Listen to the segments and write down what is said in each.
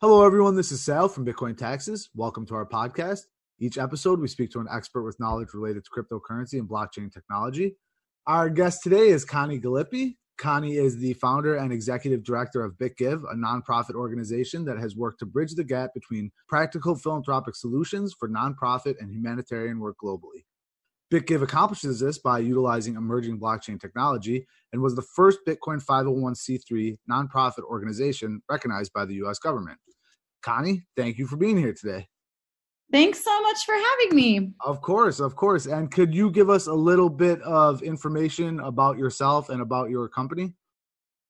Hello, everyone. This is Sal from Bitcoin Taxes. Welcome to our podcast. Each episode, we speak to an expert with knowledge related to cryptocurrency and blockchain technology. Our guest today is Connie Gallippi. Connie is the founder and executive director of BitGive, a nonprofit organization that has worked to bridge the gap between practical philanthropic solutions for nonprofit and humanitarian work globally. BitGive accomplishes this by utilizing emerging blockchain technology and was the first Bitcoin 501c3 nonprofit organization recognized by the US government. Connie, thank you for being here today. Thanks so much for having me. Of course, of course. And could you give us a little bit of information about yourself and about your company?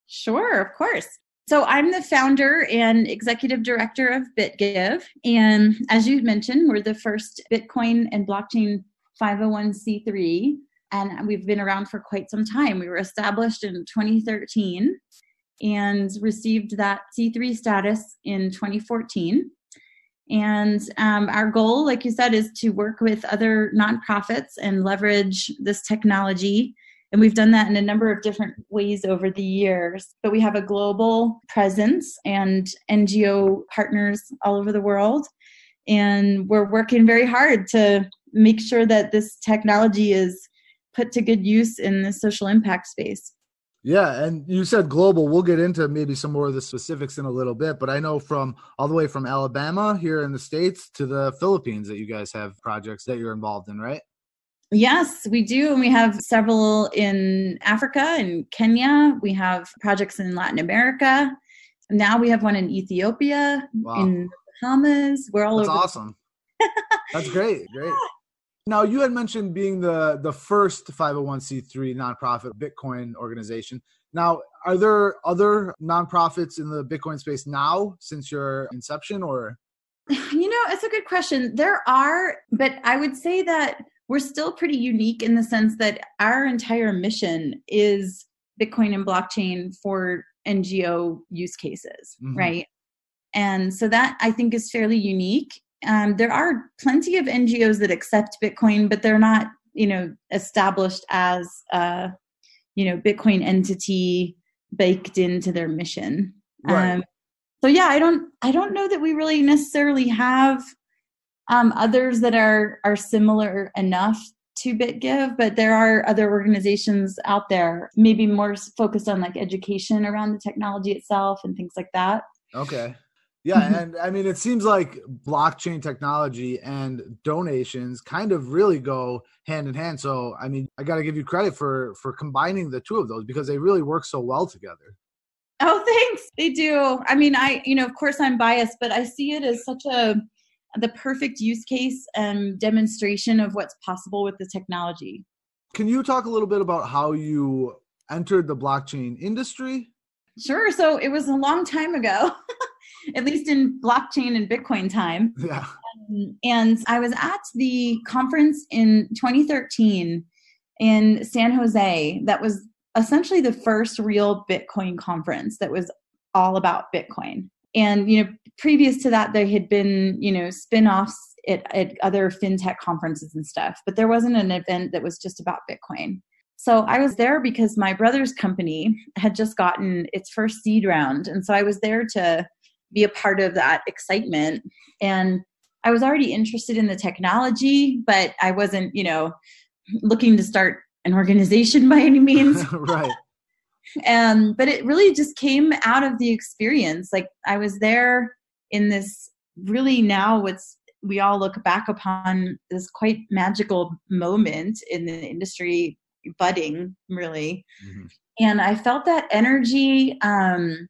Sure, of course. So I'm the founder and executive director of BitGive. And as you mentioned, we're the first Bitcoin and blockchain 501c3. And we've been around for quite some time. We were established in 2013 and received that C3 status in 2014. And um, our goal, like you said, is to work with other nonprofits and leverage this technology. And we've done that in a number of different ways over the years. But we have a global presence and NGO partners all over the world. And we're working very hard to make sure that this technology is put to good use in the social impact space. Yeah, and you said global. We'll get into maybe some more of the specifics in a little bit, but I know from all the way from Alabama here in the States to the Philippines that you guys have projects that you're involved in, right? Yes, we do. And we have several in Africa and Kenya. We have projects in Latin America. Now we have one in Ethiopia, wow. in Bahamas. We're all That's over. awesome. That's great. Great. Now, you had mentioned being the the first 501c3 nonprofit Bitcoin organization. Now, are there other nonprofits in the Bitcoin space now since your inception, or? You know, it's a good question. There are, but I would say that we're still pretty unique in the sense that our entire mission is Bitcoin and blockchain for NGO use cases, mm-hmm. right? And so that I think is fairly unique um, there are plenty of NGOs that accept Bitcoin, but they're not, you know, established as a, you know, Bitcoin entity baked into their mission. Right. Um, so yeah, I don't, I don't know that we really necessarily have um, others that are are similar enough to BitGive, but there are other organizations out there, maybe more focused on like education around the technology itself and things like that. Okay. Yeah, mm-hmm. and I mean, it seems like blockchain technology and donations kind of really go hand in hand. So, I mean, I got to give you credit for for combining the two of those because they really work so well together. Oh, thanks. They do. I mean, I, you know, of course I'm biased, but I see it as such a the perfect use case and demonstration of what's possible with the technology. Can you talk a little bit about how you entered the blockchain industry? Sure. So, it was a long time ago. at least in blockchain and Bitcoin time. Yeah. Um, and I was at the conference in 2013 in San Jose that was essentially the first real Bitcoin conference that was all about Bitcoin. And, you know, previous to that, there had been, you know, spin offs at, at other fintech conferences and stuff, but there wasn't an event that was just about Bitcoin. So I was there because my brother's company had just gotten its first seed round. And so I was there to be a part of that excitement. And I was already interested in the technology, but I wasn't, you know, looking to start an organization by any means. right. Um, but it really just came out of the experience. Like I was there in this really now what's we all look back upon this quite magical moment in the industry budding really mm-hmm. and i felt that energy um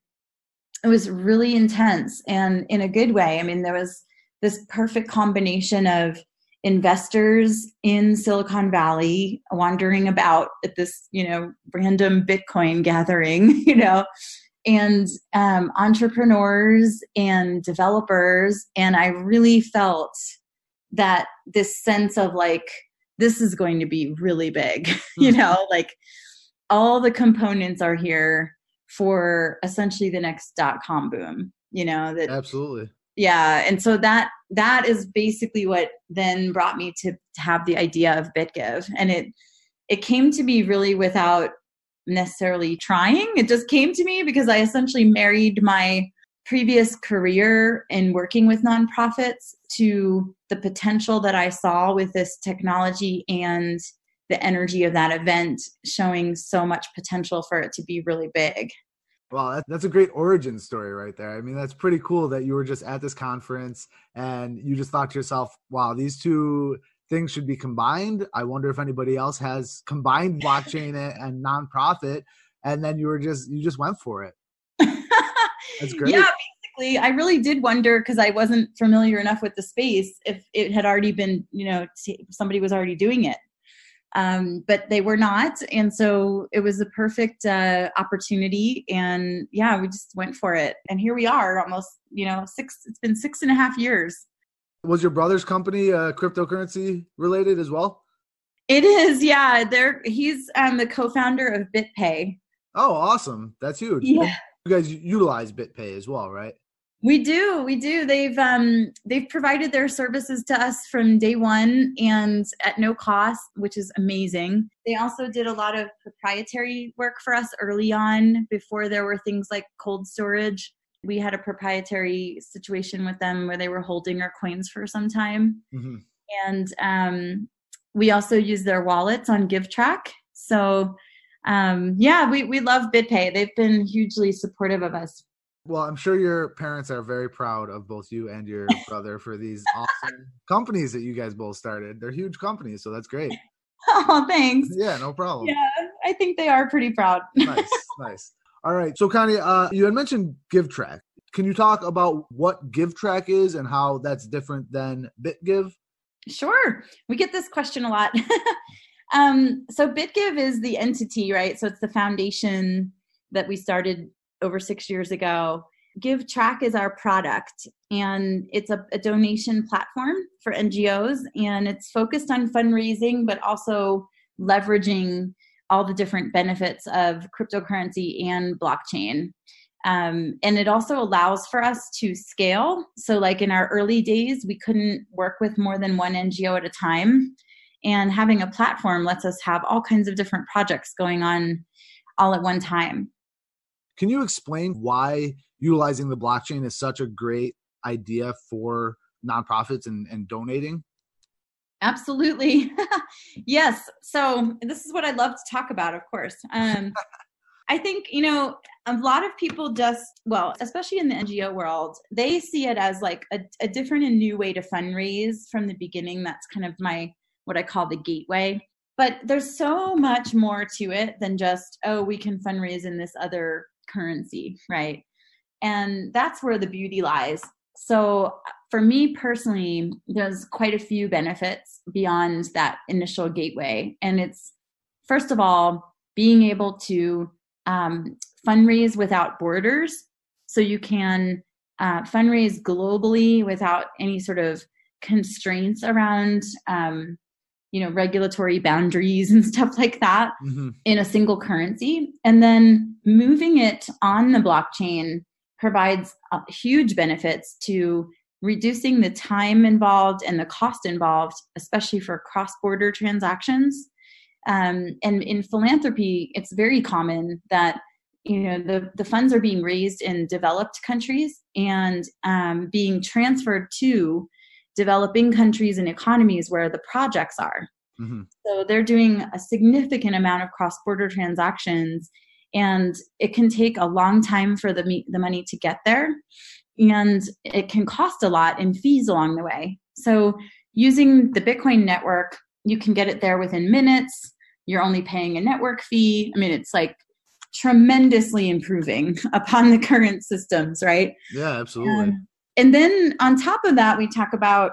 it was really intense and in a good way. I mean, there was this perfect combination of investors in Silicon Valley wandering about at this, you know, random Bitcoin gathering, you know, and um, entrepreneurs and developers. And I really felt that this sense of like, this is going to be really big, you mm-hmm. know, like all the components are here for essentially the next dot com boom you know that absolutely. Yeah and so that that is basically what then brought me to, to have the idea of bitgive. And it it came to me really without necessarily trying. It just came to me because i essentially married my previous career in working with nonprofits to the potential that I saw with this technology and the energy of that event showing so much potential for it to be really big. Well, that's a great origin story right there. I mean, that's pretty cool that you were just at this conference and you just thought to yourself, wow, these two things should be combined. I wonder if anybody else has combined blockchain and nonprofit. And then you were just, you just went for it. That's great. Yeah, basically, I really did wonder because I wasn't familiar enough with the space if it had already been, you know, somebody was already doing it um, but they were not. And so it was the perfect uh, opportunity. And yeah we just went for it. And here we are almost you know six it's been six and a half years. Was your brother's company uh, cryptocurrency related as well? It is. Yeah. There he's um, the co-founder of bitpay. Oh awesome. That's huge. Yeah. you guys utilize bitpay as well right we do, we do. They've um, they've provided their services to us from day one and at no cost, which is amazing. They also did a lot of proprietary work for us early on, before there were things like cold storage. We had a proprietary situation with them where they were holding our coins for some time, mm-hmm. and um, we also use their wallets on GiveTrack. So um, yeah, we we love BitPay. They've been hugely supportive of us well, I'm sure your parents are very proud of both you and your brother for these awesome companies that you guys both started. They're huge companies, so that's great. Oh, thanks. Yeah, no problem. Yeah, I think they are pretty proud. nice, nice. All right. So, Connie, uh, you had mentioned GiveTrack. Can you talk about what GiveTrack is and how that's different than BitGive? Sure. We get this question a lot. um, so, BitGive is the entity, right? So, it's the foundation that we started over six years ago. GiveTrack is our product, and it's a, a, donation platform for NGOs, and it's focused on fundraising, but also leveraging all the different benefits of cryptocurrency and blockchain. Um, and it also allows for us to scale. So, like in our early days, we couldn't work with more than one NGO at a time. And having a platform lets us have all kinds of different projects going on all at one time. Can you explain why utilizing the blockchain is such a great idea for nonprofits and, and donating? Absolutely. yes. So this is what I'd love to talk about, of course. Um, I think, you know, a lot of people just, well, especially in the NGO world, they see it as like a, a different and new way to fundraise from the beginning. That's kind of my, what I call the gateway. But there's so much more to it than just, oh, we can fundraise in this other currency, right? And that's where the beauty lies. So, for me personally, there's quite a few benefits beyond that initial gateway. And it's, first of all, being able to um, fundraise without borders. So, you can uh, fundraise globally without any sort of constraints around um, you know regulatory boundaries and stuff like that mm-hmm. in a single currency and then moving it on the blockchain provides uh, huge benefits to reducing the time involved and the cost involved especially for cross-border transactions um, and in philanthropy it's very common that you know the, the funds are being raised in developed countries and um, being transferred to developing countries and economies where the projects are. Mm-hmm. So they're doing a significant amount of cross border transactions, and it can take a long time for the, the money to get there. And it can cost a lot in fees along the way. So, using the Bitcoin network, you can get it there within minutes. You're only paying a network fee. I mean, it's like tremendously improving upon the current systems, right? Yeah, absolutely. Um, and then on top of that, we talk about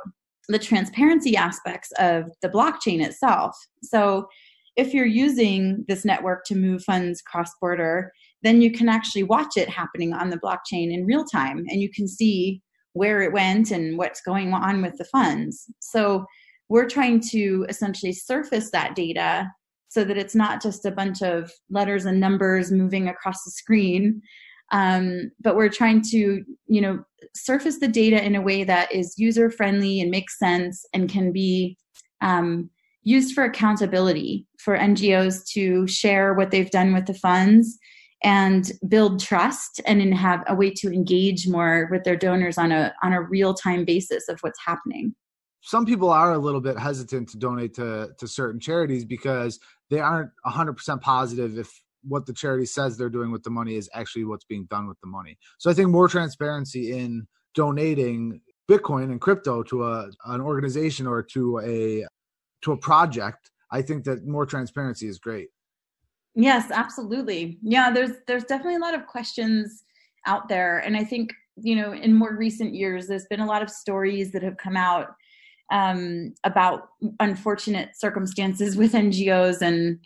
the transparency aspects of the blockchain itself. So if you're using this network to move funds cross border, then you can actually watch it happening on the blockchain in real time and you can see where it went and what's going on with the funds. So we're trying to essentially surface that data so that it's not just a bunch of letters and numbers moving across the screen, um, but we're trying to you know surface the data in a way that is user friendly and makes sense and can be um, used for accountability for ngos to share what they've done with the funds and build trust and have a way to engage more with their donors on a on a real time basis of what's happening. Some people are a little bit hesitant to donate to to certain charities because they aren't 100% positive if what the charity says they're doing with the money is actually what's being done with the money. So I think more transparency in donating Bitcoin and crypto to a an organization or to a to a project, I think that more transparency is great. Yes, absolutely. Yeah, there's there's definitely a lot of questions out there and I think, you know, in more recent years there's been a lot of stories that have come out um, about unfortunate circumstances with NGOs and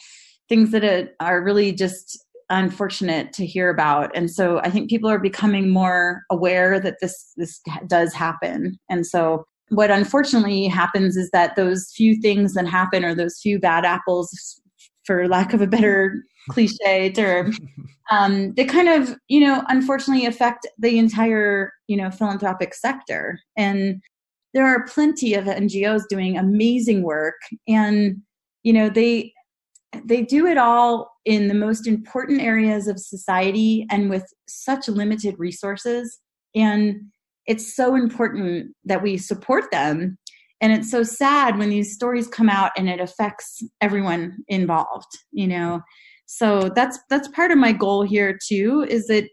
things that are really just unfortunate to hear about. And so i think people are becoming more aware that this this does happen. And so what unfortunately happens is that those few things that happen or those few bad apples for lack of a better cliche term um, they kind of you know unfortunately affect the entire you know philanthropic sector. And there are plenty of ngos doing amazing work. And you know they they do it all in the most important areas of society and with such limited resources. And it's so important that we support them. And it's so sad when these stories come out and it affects everyone involved you know? So that's that's part of my goal here too is that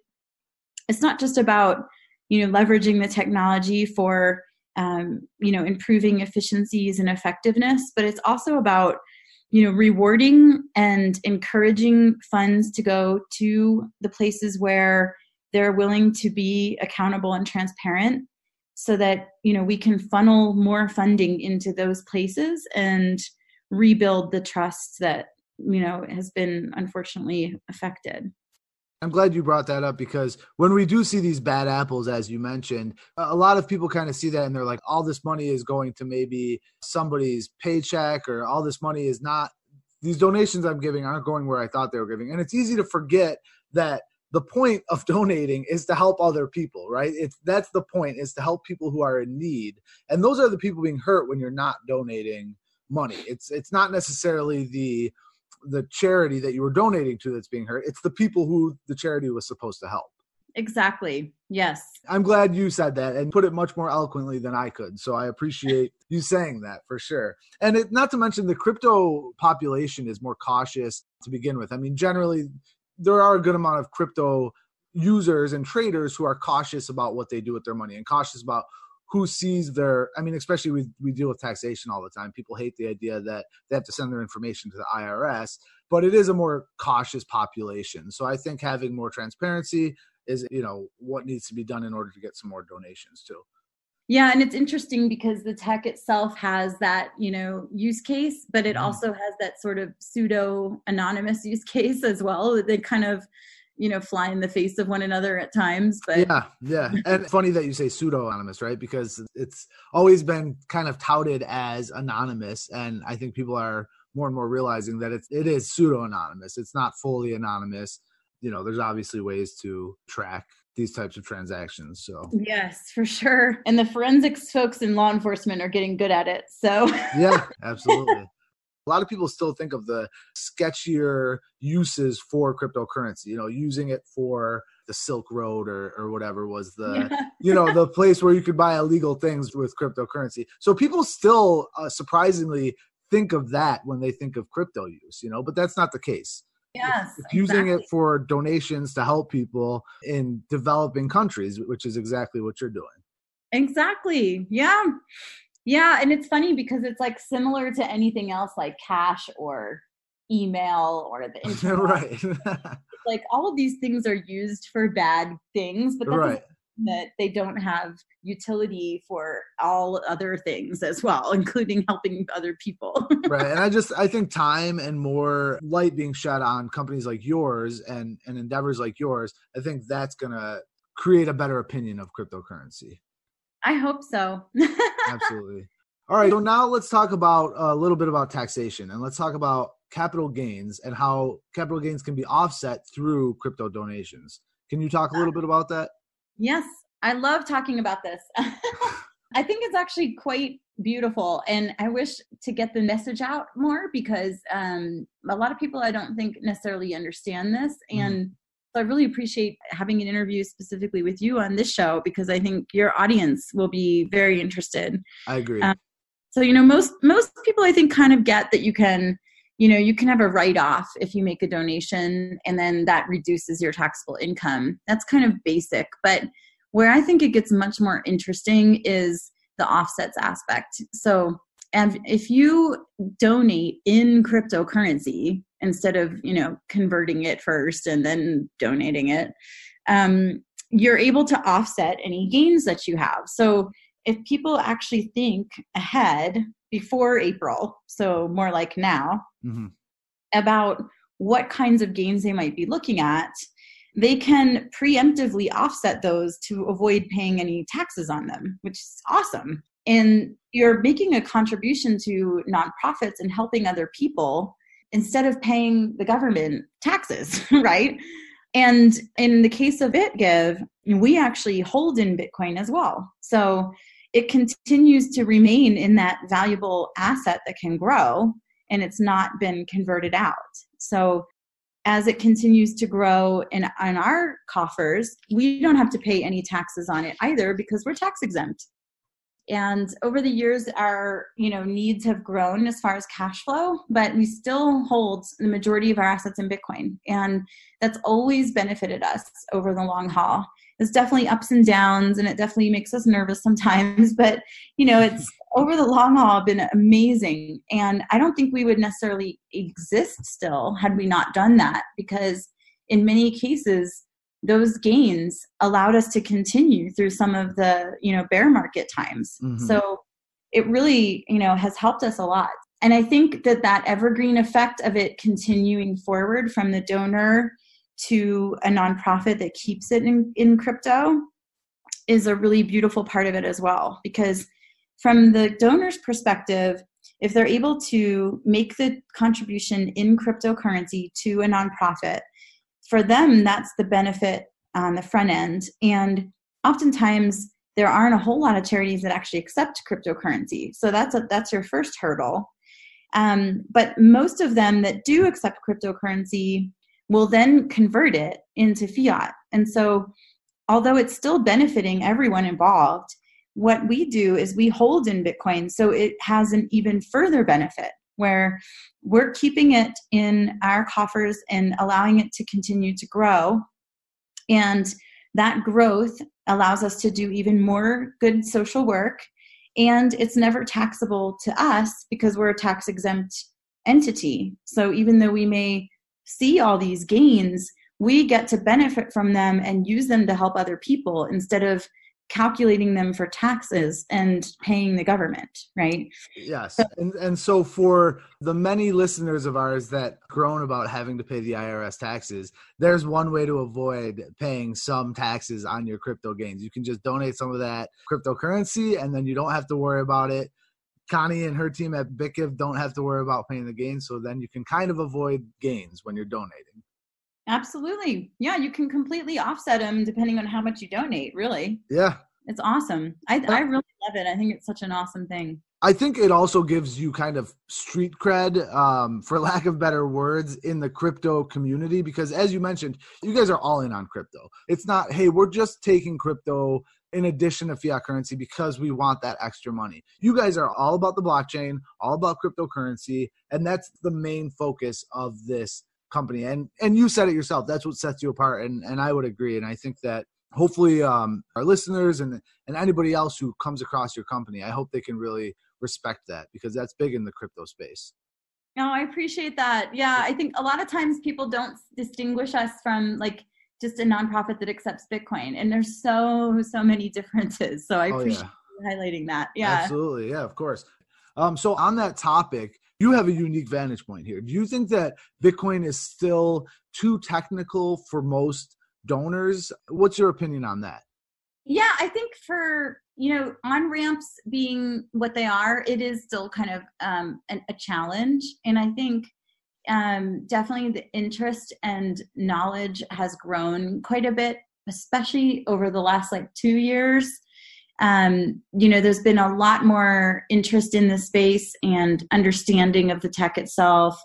it's not just about you know leveraging the technology for um, you know improving efficiencies and effectiveness but it's also about you know rewarding and encouraging funds to go to the places where they're willing to be accountable and transparent so that you know we can funnel more funding into those places and rebuild the trust that you know has been unfortunately affected I'm glad you brought that up because when we do see these bad apples, as you mentioned, a lot of people kind of see that and they're like, all this money is going to maybe somebody's paycheck or all this money is not, these donations I'm giving aren't going where I thought they were giving. And it's easy to forget that the point of donating is to help other people, right? It's that's the point is to help people who are in need. And those are the people being hurt when you're not donating money. It's it's not necessarily the the charity that you were donating to that's being hurt. It's the people who the charity was supposed to help. Exactly. Yes. I'm glad you said that and put it much more eloquently than I could. So I appreciate you saying that for sure. And it, not to mention the crypto population is more cautious to begin with. I mean, generally, there are a good amount of crypto users and traders who are cautious about what they do with their money and cautious about who sees their i mean especially we, we deal with taxation all the time. People hate the idea that they have to send their information to the irs but it is a more cautious population. So i think having more transparency is you know what needs to be done in order to get some more donations too. Yeah and it's interesting because the tech itself has that you know use case but it mm. also has that sort of pseudo anonymous use case as well. They kind of you know fly in the face of one another at times but yeah yeah. And funny that you say pseudo anonymous right? Because it's always been kind of touted as anonymous and i think people are more and more realizing that it's it is pseudo anonymous it's not fully anonymous. You know there's obviously ways to track these types of transactions so. Yes for sure. And the forensics folks in law enforcement are getting good at it so. Yeah absolutely a lot of people still think of the sketchier uses for cryptocurrency you know using it for the silk road or, or whatever was the yeah. you know the place where you could buy illegal things with cryptocurrency. So people still uh, surprisingly think of that when they think of crypto use you know but that's not the case. Yes it's, it's using it for donations to help people in developing countries which is exactly what you're doing. Exactly yeah yeah, and it's funny because it's like similar to anything else like cash or email or the internet. right. like all of these things are used for bad things, but right. that they don't have utility for all other things as well, including helping other people. right. And I just I think time and more light being shed on companies like yours and and endeavors like yours, I think that's gonna create a better opinion of cryptocurrency. I hope so. Absolutely. All right. So now let's talk about a little bit about taxation and let's talk about capital gains and how capital gains can be offset through crypto donations. Can you talk a little bit about that? Yes. I love talking about this. I think it's actually quite beautiful and I wish to get the message out more because um, a lot of people I don't think necessarily understand this mm-hmm. And I really appreciate having an interview specifically with you on this show because I think your audience will be very interested. I agree. Um, so you know, most most people I think kind of get that you can, you know, you can have a write off if you make a donation, and then that reduces your taxable income. That's kind of basic, but where I think it gets much more interesting is the offsets aspect. So and if you donate in cryptocurrency instead of you know converting it first and then donating it um, you're able to offset any gains that you have so if people actually think ahead before april so more like now mm-hmm. about what kinds of gains they might be looking at they can preemptively offset those to avoid paying any taxes on them which is awesome and you're making a contribution to nonprofits and helping other people instead of paying the government taxes, right? And in the case of BitGive, we actually hold in Bitcoin as well. So it continues to remain in that valuable asset that can grow and it's not been converted out. So as it continues to grow in, in our coffers, we don't have to pay any taxes on it either because we're tax exempt and over the years our you know needs have grown as far as cash flow but we still hold the majority of our assets in bitcoin. And that's always benefited us over the long haul. It's definitely ups and downs and it definitely makes us nervous sometimes but you know it's over the long haul been amazing. And i don't think we would necessarily exist still had we not done that because in many cases those gains allowed us to continue through some of the you know bear market times. Mm-hmm. so it really you know has helped us a lot. And i think that that evergreen effect of it continuing forward from the donor to a nonprofit that keeps it in, in crypto is a really beautiful part of it as well. Because from the donor's perspective if they're able to make the contribution in cryptocurrency to a nonprofit for them, that's the benefit on the front end. And oftentimes, there aren't a whole lot of charities that actually accept cryptocurrency. So that's a, that's your first hurdle. Um, but most of them that do accept cryptocurrency will then convert it into fiat. And so, although it's still benefiting everyone involved, what we do is we hold in Bitcoin so it has an even further benefit where we're keeping it in our coffers and allowing it to continue to grow. And that growth allows us to do even more good social work. And it's never taxable to us because we're a tax exempt entity. So even though we may see all these gains, we get to benefit from them and use them to help other people instead of calculating them for taxes and paying the government, right? Yes. So, and, and so for the many listeners of ours that groan about having to pay the IRS taxes, there's one way to avoid paying some taxes on your crypto gains. You can just donate some of that cryptocurrency and then you don't have to worry about it. Connie and her team at BitGive don't have to worry about paying the gains, so then you can kind of avoid gains when you're donating. Absolutely. Yeah, you can completely offset them depending on how much you donate, really. Yeah. It's awesome. I, I really love it. I think it's such an awesome thing. I think it also gives you kind of street cred, um, for lack of better words, in the crypto community because, as you mentioned, you guys are all in on crypto. It's not, hey, we're just taking crypto in addition to fiat currency because we want that extra money. You guys are all about the blockchain, all about cryptocurrency, and that's the main focus of this company. And and you said it yourself. That's what sets you apart. And and i would agree. And i think that hopefully um our listeners and and anybody else who comes across your company i hope they can really respect that because that's big in the crypto space. No i appreciate that. Yeah i think a lot of times people don't distinguish us from like just a nonprofit that accepts bitcoin. And there's so so many differences. So i oh, appreciate yeah. highlighting that. Yeah. Absolutely. Yeah of course. Um so on that topic you have a unique vantage point here. Do you think that Bitcoin is still too technical for most donors? What's your opinion on that? Yeah, I think for you know on ramps being what they are, it is still kind of um, an, a challenge, and I think um, definitely the interest and knowledge has grown quite a bit, especially over the last like two years um, you know, there's been a lot more interest in the space and understanding of the tech itself.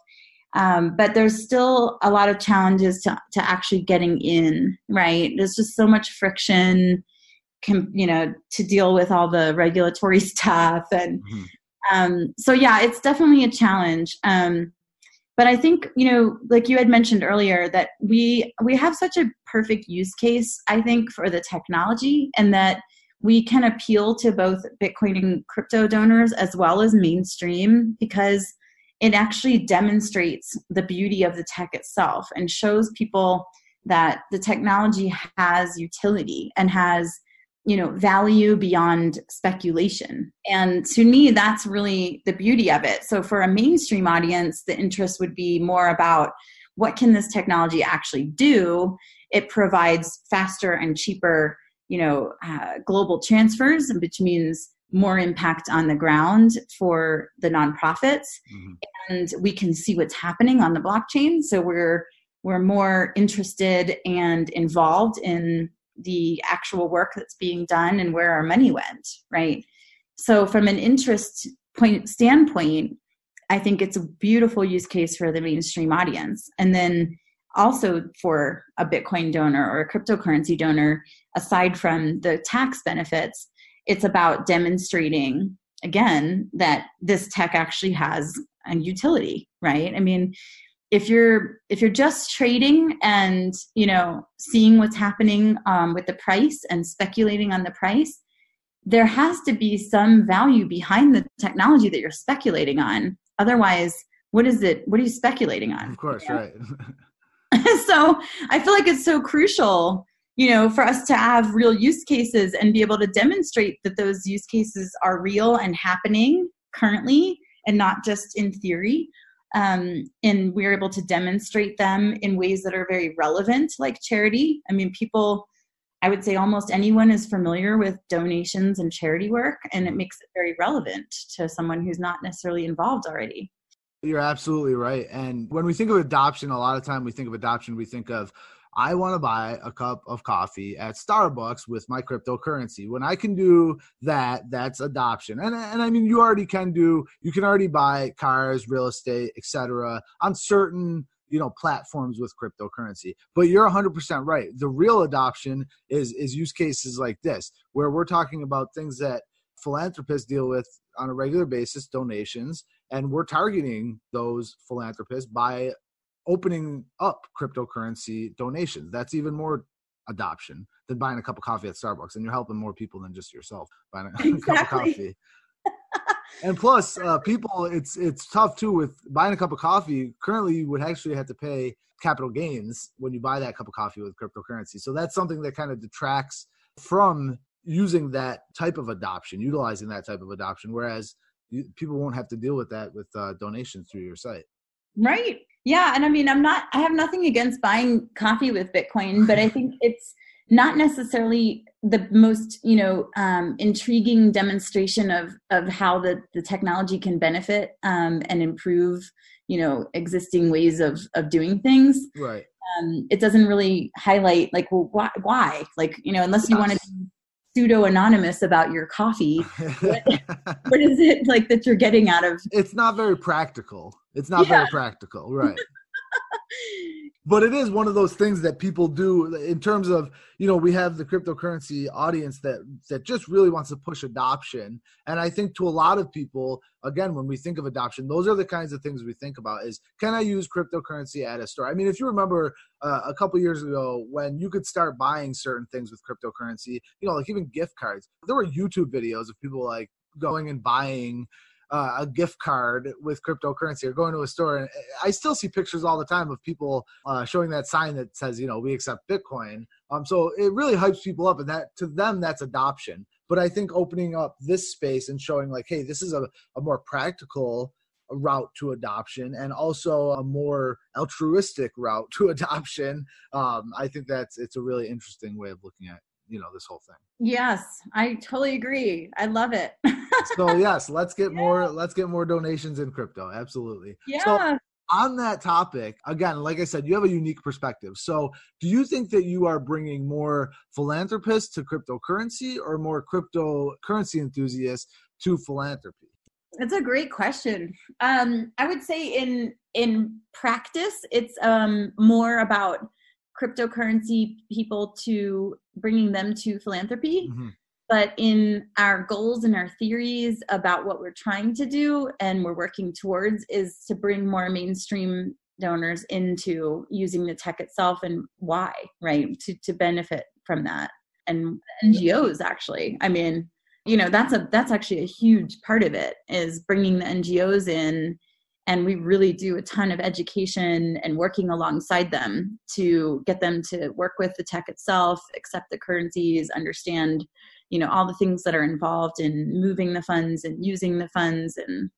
Um, but there's still a lot of challenges to, to actually getting in, right? There's just so much friction, com, you know, to deal with all the regulatory stuff. And mm-hmm. um, so, yeah, it's definitely a challenge. Um, but I think, you know, like you had mentioned earlier, that we we have such a perfect use case, I think, for the technology and that we can appeal to both Bitcoin and crypto donors as well as mainstream because it actually demonstrates the beauty of the tech itself and shows people that the technology has utility and has you know value beyond speculation. And to me that's really the beauty of it. So for a mainstream audience the interest would be more about what can this technology actually do? It provides faster and cheaper you know uh, global transfers which means more impact on the ground for the nonprofits. Mm-hmm. and we can see what's happening on the blockchain. So we're we're more interested and involved in the actual work that's being done and where our money went right? So from an interest point standpoint i think it's a beautiful use case for the mainstream audience. And then also for a bitcoin donor or a cryptocurrency donor aside from the tax benefits it's about demonstrating again that this tech actually has a utility right? I mean if you're if you're just trading and you know seeing what's happening um, with the price and speculating on the price there has to be some value behind the technology that you're speculating on. Otherwise what is it what are you speculating on? Of course you know? right so i feel like it's so crucial you know for us to have real use cases and be able to demonstrate that those use cases are real and happening currently and not just in theory. Um, and we're able to demonstrate them in ways that are very relevant like charity. I mean people i would say almost anyone is familiar with donations and charity work and it makes it very relevant to someone who's not necessarily involved already you're absolutely right and when we think of adoption a lot of time we think of adoption we think of I want to buy a cup of coffee at Starbucks with my cryptocurrency. When I can do that, that's adoption. And and I mean you already can do you can already buy cars, real estate, etc. on certain you know platforms with cryptocurrency but you're 100% right the real adoption is is use cases like this where we're talking about things that philanthropists deal with on a regular basis donations and we're targeting those philanthropists by opening up cryptocurrency donations. That's even more adoption than buying a cup of coffee at Starbucks, and you're helping more people than just yourself buying a exactly. cup of coffee. and plus, uh, people, it's it's tough too with buying a cup of coffee. Currently, you would actually have to pay capital gains when you buy that cup of coffee with cryptocurrency. So that's something that kind of detracts from using that type of adoption, utilizing that type of adoption. Whereas you, people won't have to deal with that with uh, donations through your site. Right. Yeah, and I mean, I'm not. I have nothing against buying coffee with Bitcoin, but I think it's not necessarily the most you know um, intriguing demonstration of of how the the technology can benefit um, and improve you know existing ways of of doing things. Right. Um, it doesn't really highlight like well why why like you know unless you want to pseudo anonymous about your coffee what, what is it like that you're getting out of it's not very practical it's not yeah. very practical, right? but it is one of those things that people do in terms of you know we have the cryptocurrency audience that that just really wants to push adoption. And i think to a lot of people again when we think of adoption those are the kinds of things we think about is can i use cryptocurrency at a store? I mean if you remember uh, a couple years ago when you could start buying certain things with cryptocurrency you know like even gift cards there were youtube videos of people like going and buying uh, a gift card with cryptocurrency or going to a store. And I still see pictures all the time of people uh, showing that sign that says, you know, we accept Bitcoin. Um, so it really hypes people up, and that to them that's adoption. But I think opening up this space and showing like, hey, this is a, a more practical route to adoption and also a more altruistic route to adoption. Um, I think that's it's a really interesting way of looking at you know this whole thing. Yes i totally agree i love it. So yes let's get yeah. more let's get more donations in crypto absolutely. Yeah. so, on that topic again like i said you have a unique perspective. So do you think that you are bringing more philanthropists to cryptocurrency or more cryptocurrency enthusiasts to philanthropy? That's a great question. Um, I would say in in practice, it's um, more about cryptocurrency people to bringing them to philanthropy. Mm-hmm. But in our goals and our theories about what we're trying to do and we're working towards is to bring more mainstream donors into using the tech itself and why, right? To to benefit from that. And NGOs actually. I mean, you know, that's a that's actually a huge part of it is bringing the NGOs in and we really do a ton of education and working alongside them to get them to work with the tech itself accept the currencies understand you know all the things that are involved in moving the funds and using the funds and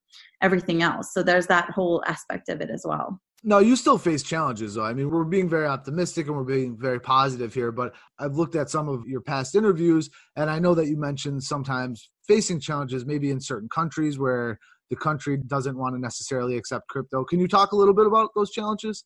everything else so there's that whole aspect of it as well no, you still face challenges though. I mean, we're being very optimistic and we're being very positive here, but I've looked at some of your past interviews and I know that you mentioned sometimes facing challenges maybe in certain countries where the country doesn't want to necessarily accept crypto. Can you talk a little bit about those challenges?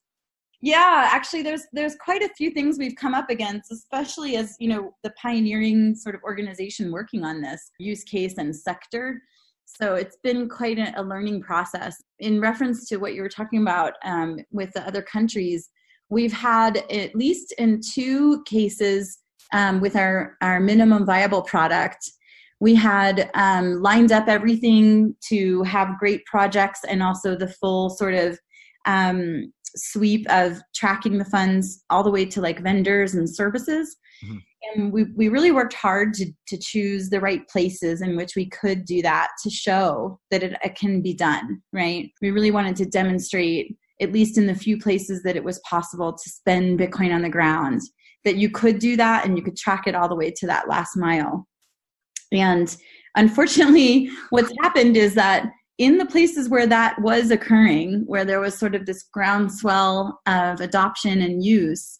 Yeah, actually there's there's quite a few things we've come up against, especially as, you know, the pioneering sort of organization working on this use case and sector. So it's been quite a, learning process. In reference to what you were talking about um, with the other countries, we've had at least in two cases um, with our, our minimum viable product we had um, lined up everything to have great projects and also the full sort of um, sweep of tracking the funds all the way to like vendors and services. Mm-hmm. And we, we really worked hard to, to choose the right places in which we could do that to show that it, it can be done, right? We really wanted to demonstrate, at least in the few places that it was possible to spend Bitcoin on the ground, that you could do that and you could track it all the way to that last mile. And unfortunately, what's happened is that in the places where that was occurring, where there was sort of this groundswell of adoption and use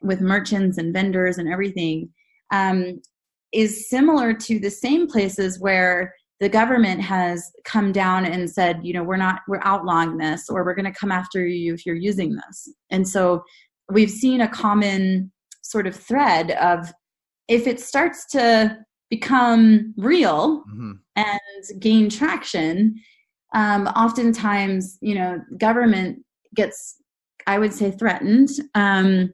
with merchants and vendors and everything, um, is similar to the same places where the government has come down and said, you know, we're not, we're outlawing this, or we're going to come after you if you're using this. And so we've seen a common sort of thread of if it starts to become real mm-hmm. and gain traction um, oftentimes you know government gets i would say threatened um,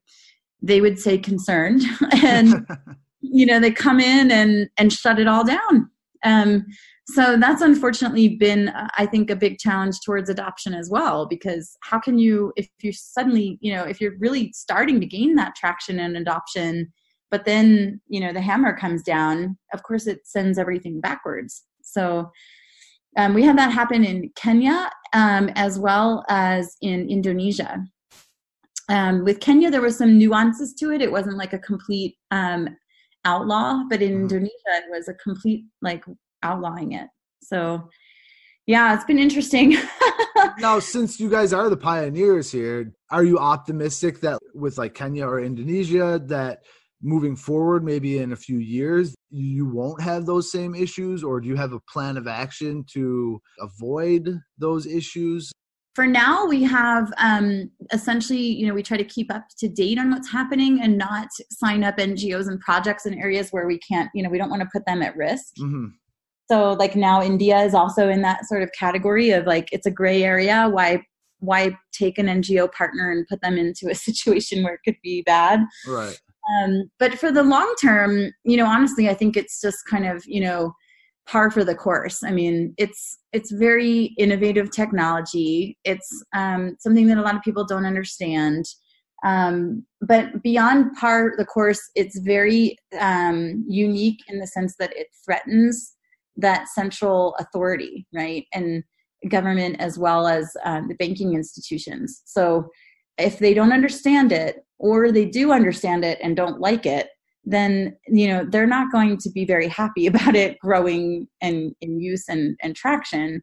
they would say concerned and you know they come in and and shut it all down um, so that's unfortunately been i think a big challenge towards adoption as well because how can you if you suddenly you know if you're really starting to gain that traction and adoption but then you know the hammer comes down of course it sends everything backwards. So um, we had that happen in kenya um, as well as in indonesia. Um, with kenya there were some nuances to it. It wasn't like a complete um, outlaw but in mm-hmm. indonesia it was a complete like outlawing it. So yeah it's been interesting. Now since you guys are the pioneers here are you optimistic that with like kenya or indonesia that moving forward, maybe in a few years, you won't have those same issues? Or do you have a plan of action to avoid those issues? For now, we have um, essentially, you know, we try to keep up to date on what's happening and not sign up NGOs and projects in areas where we can't, you know, we don't want to put them at risk. Mm-hmm. So, like now, India is also in that sort of category of like it's a gray area. Why why take an NGO partner and put them into a situation where it could be bad? Right. Um, but for the long term, you know, honestly, I think it's just kind of, you know, par for the course. I mean, it's it's very innovative technology. It's um, something that a lot of people don't understand. Um, but beyond par the course, it's very um, unique in the sense that it threatens that central authority, right, and government as well as um, the banking institutions. So if they don't understand it or they do understand it and don't like it then you know they're not going to be very happy about it growing and in use and, and traction.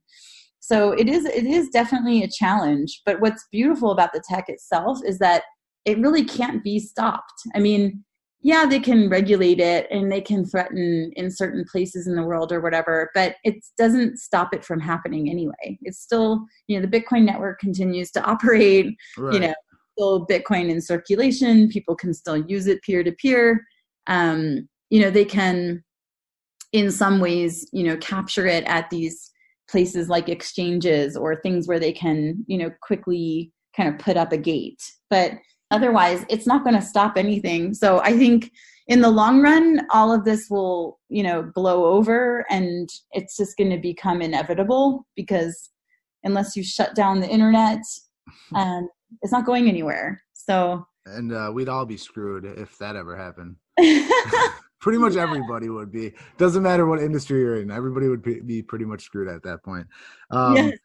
So it is it is definitely a challenge but what's beautiful about the tech itself is that it really can't be stopped. I mean yeah they can regulate it and they can threaten in certain places in the world or whatever but it doesn't stop it from happening anyway it's still you know the bitcoin network continues to operate right. you know still Bitcoin in circulation. People can still use it peer to peer. Um, you know, they can, in some ways, you know, capture it at these places like exchanges or things where they can, you know, quickly kind of put up a gate. But otherwise, it's not going to stop anything. So I think in the long run, all of this will, you know, blow over and it's just going to become inevitable because unless you shut down the internet, um, it's not going anywhere. So, and uh, we'd all be screwed if that ever happened. pretty much everybody would be. Doesn't matter what industry you're in. Everybody would be pretty much screwed at that point. Um, yes.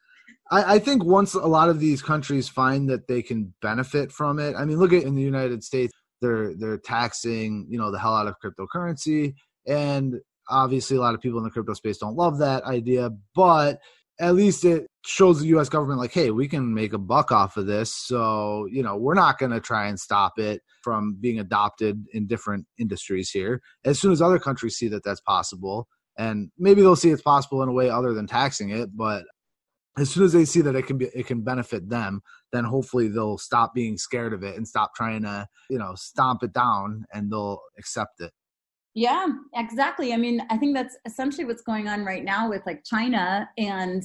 I, I, think once a lot of these countries find that they can benefit from it. I mean, look at in the United States, they're they're taxing you know the hell out of cryptocurrency, and obviously a lot of people in the crypto space don't love that idea, but at least it shows the US government like, hey, we can make a buck off of this. So, you know, we're not going to try and stop it from being adopted in different industries here. As soon as other countries see that that's possible, and maybe they'll see it's possible in a way other than taxing it, but as soon as they see that it can be it can benefit them, then hopefully they'll stop being scared of it and stop trying to, you know, stomp it down and they'll accept it. Yeah, exactly. I mean, I think that's essentially what's going on right now with like China and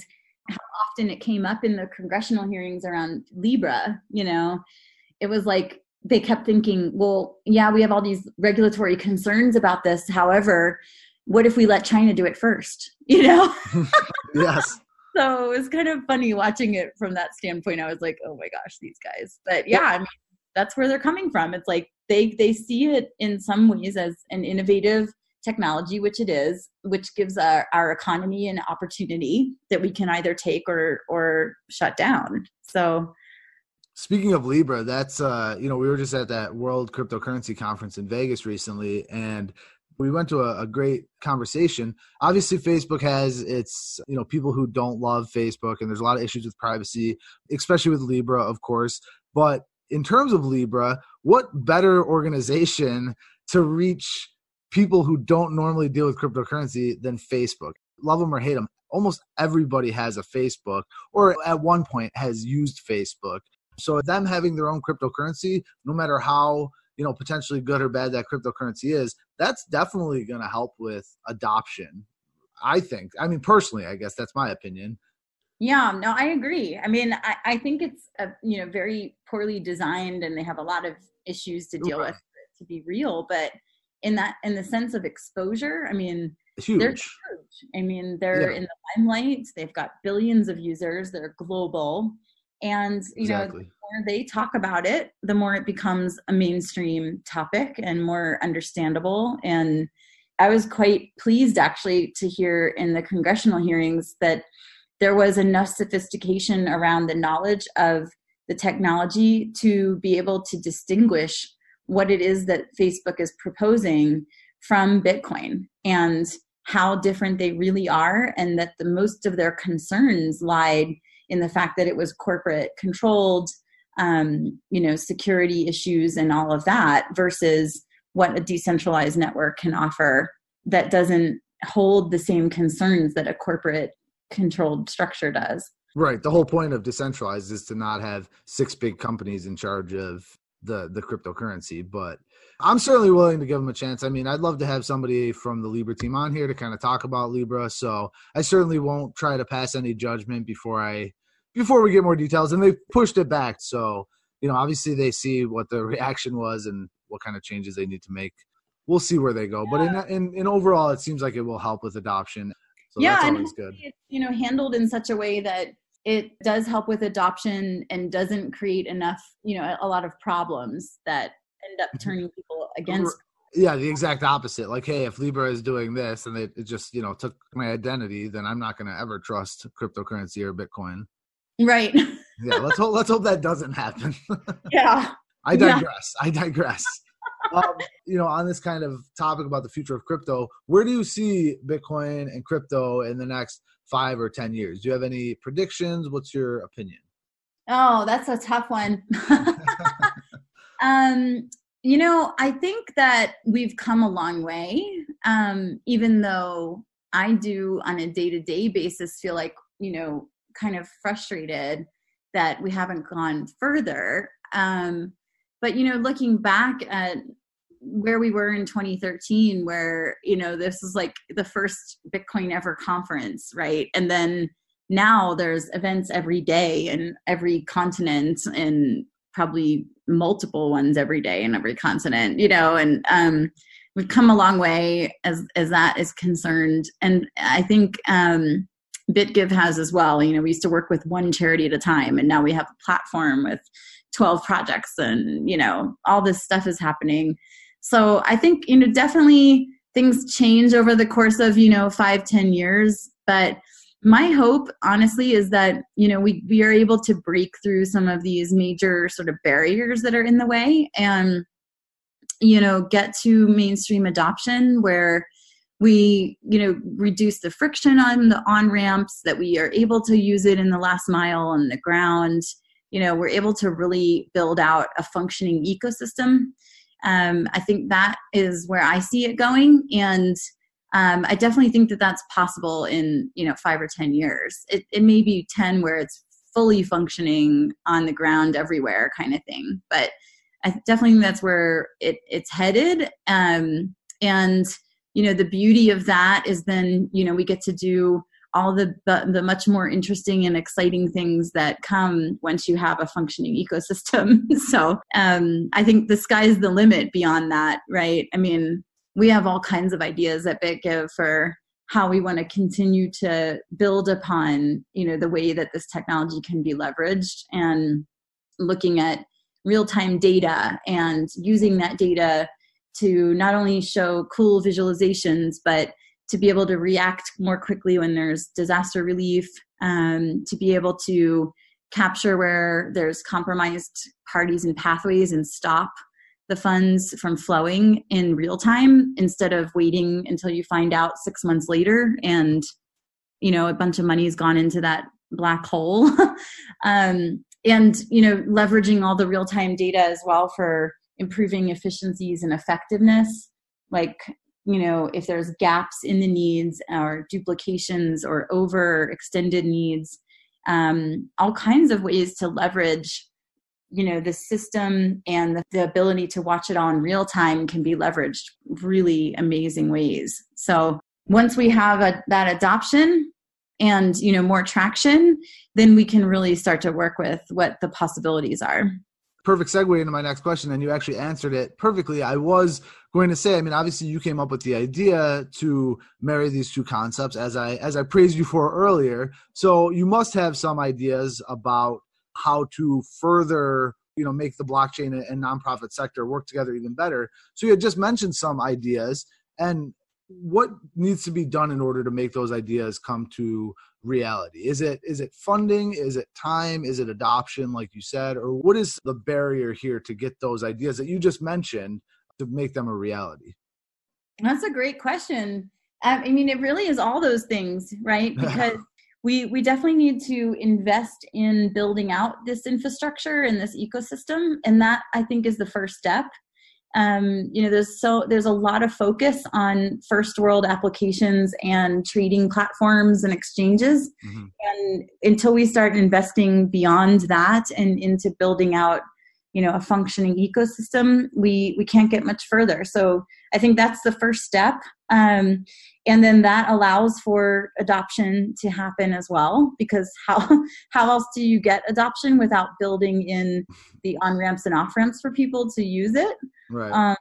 how often it came up in the congressional hearings around Libra, you know. It was like they kept thinking, well, yeah, we have all these regulatory concerns about this. However, what if we let China do it first? You know? yes. So it was kind of funny watching it from that standpoint. I was like, oh my gosh, these guys. But yeah, I mean, that's where they're coming from. It's like they they see it in some ways as an innovative technology, which it is, which gives our, our economy an opportunity that we can either take or or shut down. So Speaking of Libra, that's uh, you know, we were just at that World Cryptocurrency Conference in Vegas recently, and we went to a, a, great conversation. Obviously, Facebook has its you know people who don't love Facebook, and there's a lot of issues with privacy, especially with Libra, of course. But in terms of Libra, what better organization to reach people who don't normally deal with cryptocurrency than Facebook? Love them or hate them, almost everybody has a Facebook or at one point has used Facebook. So them having their own cryptocurrency, no matter how you know potentially good or bad that cryptocurrency is, that's definitely going to help with adoption. I think. I mean, personally, I guess that's my opinion. Yeah, no, I agree. I mean, I, I think it's a, you know very poorly designed, and they have a lot of issues to deal with to be real. But in that, in the sense of exposure, I mean, huge. they're huge. I mean, they're yeah. in the limelight. They've got billions of users. They're global, and you exactly. know, the more they talk about it, the more it becomes a mainstream topic and more understandable. And I was quite pleased actually to hear in the congressional hearings that there was enough sophistication around the knowledge of the technology to be able to distinguish what it is that Facebook is proposing from Bitcoin and how different they really are, and that the most of their concerns lied in the fact that it was corporate controlled, um, you know, security issues and all of that, versus what a decentralized network can offer that doesn't hold the same concerns that a corporate controlled structure does. Right. The whole point of decentralized is to not have six big companies in charge of the the cryptocurrency. But I'm certainly willing to give them a chance. I mean, I'd love to have somebody from the Libra team on here to kind of talk about Libra. So I certainly won't try to pass any judgment before I before we get more details. And they pushed it back, so you know, obviously they see what the reaction was and what kind of changes they need to make. We'll see where they go. Yeah. But in, in in overall, it seems like it will help with adoption. So yeah, and good. It's, you know, handled in such a way that it does help with adoption and doesn't create enough, you know, a lot of problems that end up mm-hmm. turning people against. Yeah, the exact opposite. Like, hey, if Libra is doing this and it just, you know, took my identity, then I'm not going to ever trust cryptocurrency or Bitcoin. Right. yeah, let's hope let's hope that doesn't happen. yeah. I digress. Yeah. I digress um, you know, on this kind of topic about the future of crypto, where do you see Bitcoin and crypto in the next five or 10 years? Do you have any predictions? What's your opinion? Oh, that's a tough one. um, you know, I think that we've come a long way, um, even though I do on a day to day basis feel like, you know, kind of frustrated that we haven't gone further. Um, but you know looking back at where we were in 2013 where you know this was like the first bitcoin ever conference right and then now there's events every day in every continent and probably multiple ones every day in every continent, you know, and um, we've come a long way as as that is concerned. And I think um, BitGive has as well. You know, we used to work with one charity at a time, and now we have a platform with 12 projects, and you know, all this stuff is happening. So I think you know definitely things change over the course of you know five ten years, but my hope honestly is that you know we, we are able to break through some of these major sort of barriers that are in the way and you know get to mainstream adoption where we you know reduce the friction on the on ramps that we are able to use it in the last mile on the ground. You know we're able to really build out a functioning ecosystem. Um, i think that is where i see it going and um, I definitely think that that's possible in you know five or ten years. It, it may be ten where it's fully functioning on the ground everywhere, kind of thing. But I definitely think that's where it, it's headed. Um, and you know the beauty of that is then you know we get to do all the, the, much more interesting and exciting things that come once you have a functioning ecosystem. so um, I think the sky's the limit beyond that, right? I mean, we have all kinds of ideas at BitGive for how we want to continue to build upon you know the way that this technology can be leveraged and looking at real-time data and using that data to not only show cool visualizations but to be able to react more quickly when there's disaster relief um, to be able to capture where there's compromised parties and pathways and stop the funds from flowing in real time instead of waiting until you find out six months later and you know a bunch of money has gone into that black hole. Um, and you know leveraging all the real time data as well for improving efficiencies and effectiveness. Like you know if there's gaps in the needs or duplications or over extended needs um, all kinds of ways to leverage you know the system and the, the, ability to watch it all in real time can be leveraged really amazing ways. So once we have a, that adoption and you know more traction then we can really start to work with what the possibilities are. Perfect segue into my next question and you actually answered it perfectly. I was going to say i mean obviously you came up with the idea to marry these two concepts as i as i praised you for earlier. So you must have some ideas about how to further you know make the blockchain and nonprofit sector work together even better. So you had just mentioned some ideas and what needs to be done in order to make those ideas come to reality? Is it is it funding? Is it time? Is it adoption like you said? Or what is the barrier here to get those ideas that you just mentioned to make them a reality? That's a great question. Um, I mean it really is all those things right? Because we we definitely need to invest in building out this infrastructure and this ecosystem and that i think is the first step um, you know there's so there's a lot of focus on first world applications and trading platforms and exchanges mm-hmm. and until we start investing beyond that and into building out you know a functioning ecosystem we we can't get much further. So i think that's the first step. Um, and then that allows for adoption to happen as well because how how else do you get adoption without building in the on ramps and off ramps for people to use it? Right. Um,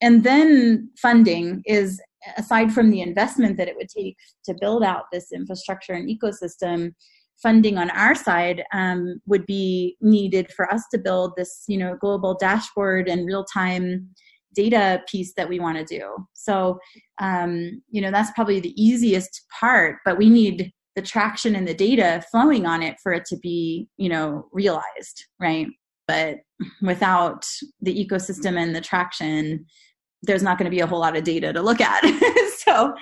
and then funding is aside from the investment that it would take to build out this infrastructure and ecosystem funding on our side um, would be needed for us to build this you know global dashboard and real time data piece that we want to do. So um, you know that's probably the easiest part but we need the traction and the data flowing on it for it to be you know realized right? But without the ecosystem and the traction there's not going to be a whole lot of data to look at. So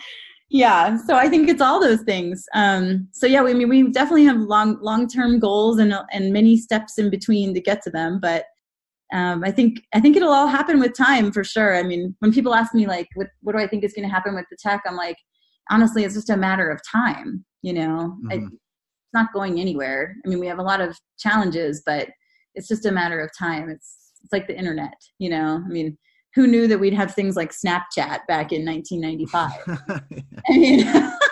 yeah so i think it's all those things. Um, so yeah we I mean we definitely have long long term goals and and many steps in between to get to them but um, i think i think it'll all happen with time for sure. I mean when people ask me like what, what do i think is going to happen with the tech i'm like honestly it's just a matter of time you know? Mm-hmm. I, it's not going anywhere. I mean we have a lot of challenges but it's just a matter of time. It's it's like the internet you know? I mean who knew that we'd have things like Snapchat back in 1995? I mean,